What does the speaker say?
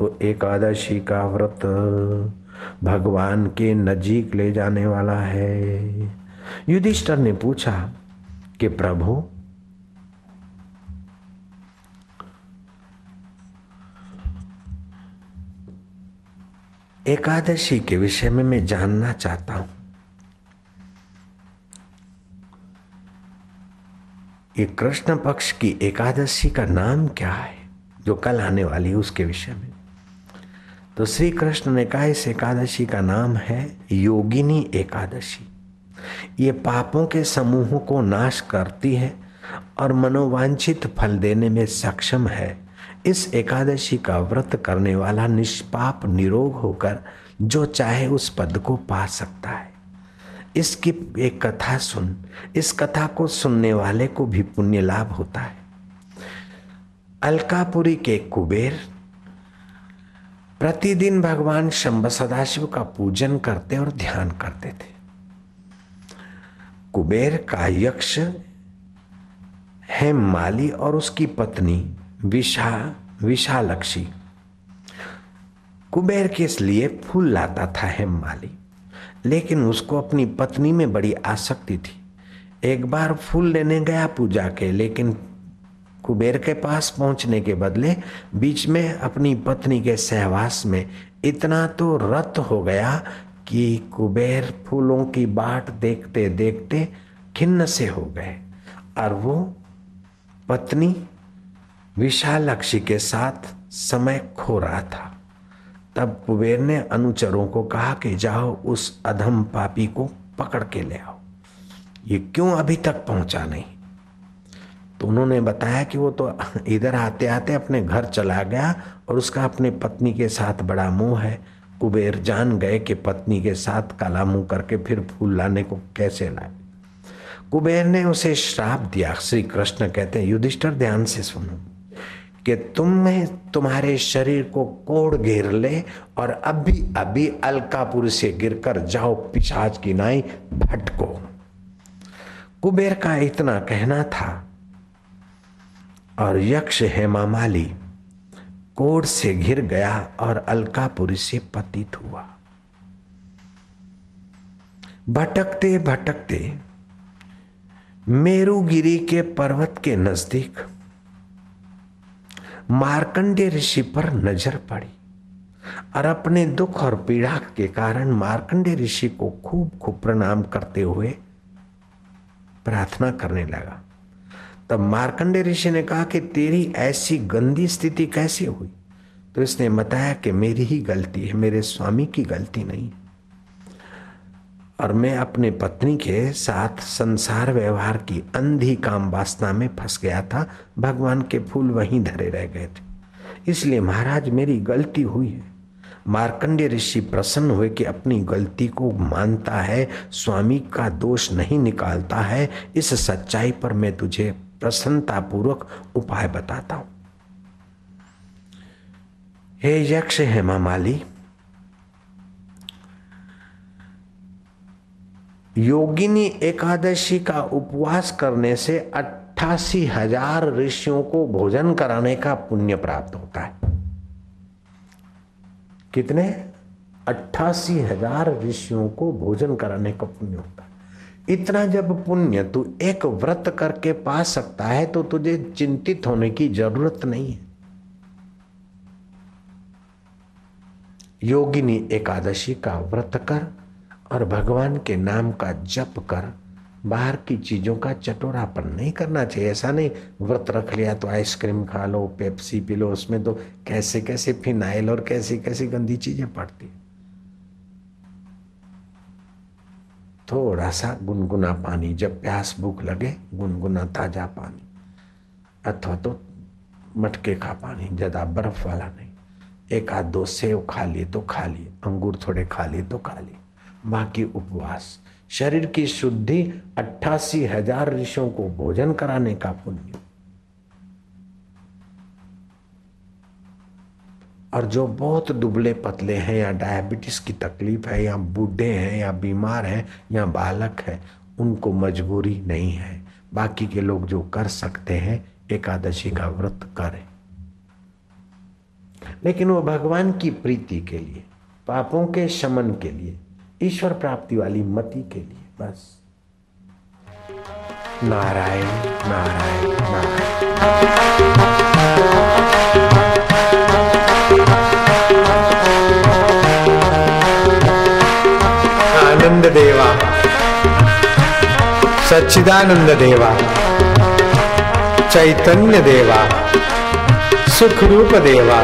एकादशी का व्रत भगवान के नजीक ले जाने वाला है। युधिष्ठर ने पूछा कि प्रभु, एकादशी के विषय में मैं जानना चाहता हूँ। ये कृष्ण पक्ष की एकादशी का नाम क्या है, जो कल आने वाली है उसके विषय में? तो श्री कृष्ण ने कहा, इस एकादशी का नाम है योगिनी एकादशी। ये पापों के समूहों को नाश करती है और मनोवांछित फल देने में सक्षम है। इस एकादशी का व्रत करने वाला निष्पाप निरोग होकर जो चाहे उस पद को पा सकता है। इसकी एक कथा सुन, इस कथा को सुनने वाले को भी पुण्य लाभ होता है। अलकापुरी के कुबेर प्रतिदिन भगवान शंभ सदाशिव का पूजन करते और ध्यान करते थे। कुबेर का यक्ष है माली और उसकी पत्नी विशा, विशालक्षी। कुबेर के लिए फूल लाता था हेम माली, लेकिन उसको अपनी पत्नी में बड़ी आसक्ति थी। एक बार फूल लेने गया पूजा के, लेकिन कुबेर के पास पहुँचने के बदले बीच में अपनी पत्नी के सहवास में इतना तो रत हो गया कि कुबेर फूलों की बाट देखते देखते खिन्न से हो गए और वो पत्नी विशालक्षी के साथ समय खो रहा था। तब कुबेर ने अनुचरों को कहा कि जाओ उस अधम पापी को पकड़ के ले आओ। ये क्यों अभी तक पहुँचा नहीं? तो उन्होंने बताया कि वो तो इधर आते आते अपने घर चला गया और उसका अपने पत्नी के साथ बड़ा मोह है। कुबेर जान गए कि पत्नी के साथ काला मुँह करके फिर फूल लाने को कैसे लाए। कुबेर ने उसे श्राप दिया। श्री कृष्ण कहते हैं, युधिष्ठर, ध्यान से सुनो कि तुम में तुम्हारे शरीर को कोड़ घेर ले और अभी अभी अलकापुर से गिरकर जाओ, पिशाच की नाई भटको। कुबेर का इतना कहना था और यक्ष हेमामाली कोड़ से घिर गया और अलकापुरी से पतित हुआ। भटकते भटकते मेरुगिरी के पर्वत के नज़दीक मार्कंडे ऋषि पर नज़र पड़ी और अपने दुख और पीड़ा के कारण मार्कंडे ऋषि को खूब खूब प्रणाम करते हुए प्रार्थना करने लगा। तब मार्कंडे ऋषि ने कहा कि तेरी ऐसी गंदी स्थिति कैसे हुई? तो इसने बताया कि मेरी ही गलती है, मेरे स्वामी की गलती नहीं। और मैं अपने पत्नी के साथ संसार व्यवहार की अंधी काम वासना में फंस गया था। भगवान के फूल वहीं धरे रह गए थे। इसलिए महाराज, मेरी गलती हुई है। मार्कंडे ऋषि प्रसन्न हुए कि अपनी गलती को मानता है, स्वामी का दोष नहीं निकालता है। इस सच्चाई पर मैं तुझे प्रसन्नता पूर्वक उपाय बताता हूँ। हे यक्ष हेमा माली, योगिनी एकादशी का उपवास करने से अट्ठासी हज़ार ऋषियों को भोजन कराने का पुण्य प्राप्त होता है। कितने? अट्ठासी हज़ार ऋषियों को भोजन कराने का पुण्य होता है। इतना जब पुण्य तू एक व्रत करके पा सकता है तो तुझे चिंतित होने की ज़रूरत नहीं है। योगिनी एकादशी का व्रत कर और भगवान के नाम का जप कर, बाहर की चीज़ों का चटोरापन नहीं करना चाहिए। ऐसा नहीं, व्रत रख लिया तो आइसक्रीम खा लो, पेप्सी पी लो, उसमें तो कैसे कैसे फिनाइल और कैसी कैसी गंदी चीज़ें पड़ती थोड़ा सा गुनगुना पानी, जब प्यास भूख लगे, गुनगुना ताज़ा पानी, अथवा तो मटके का पानी, ज़्यादा बर्फ़ वाला नहीं। एक आध दो सेव खा लिए तो खा लिए, अंगूर थोड़े खा लिए तो खा लिए। बाकी उपवास। शरीर की शुद्धि अट्ठासी हज़ार ऋषियों को भोजन कराने का पुण्य। और जो बहुत दुबले पतले हैं या डायबिटीज़ की तकलीफ़ है या बूढ़े हैं या बीमार हैं या बालक है, उनको मजबूरी नहीं है। बाकी के लोग जो कर सकते हैं, एकादशी का व्रत करें। लेकिन वो भगवान की प्रीति के लिए, पापों के शमन के लिए, ईश्वर प्राप्ति वाली मति के लिए, बस। नारायण नारायण नारायण। सच्चिदानंद देवा चैतन्य देवा सुख रूप देवा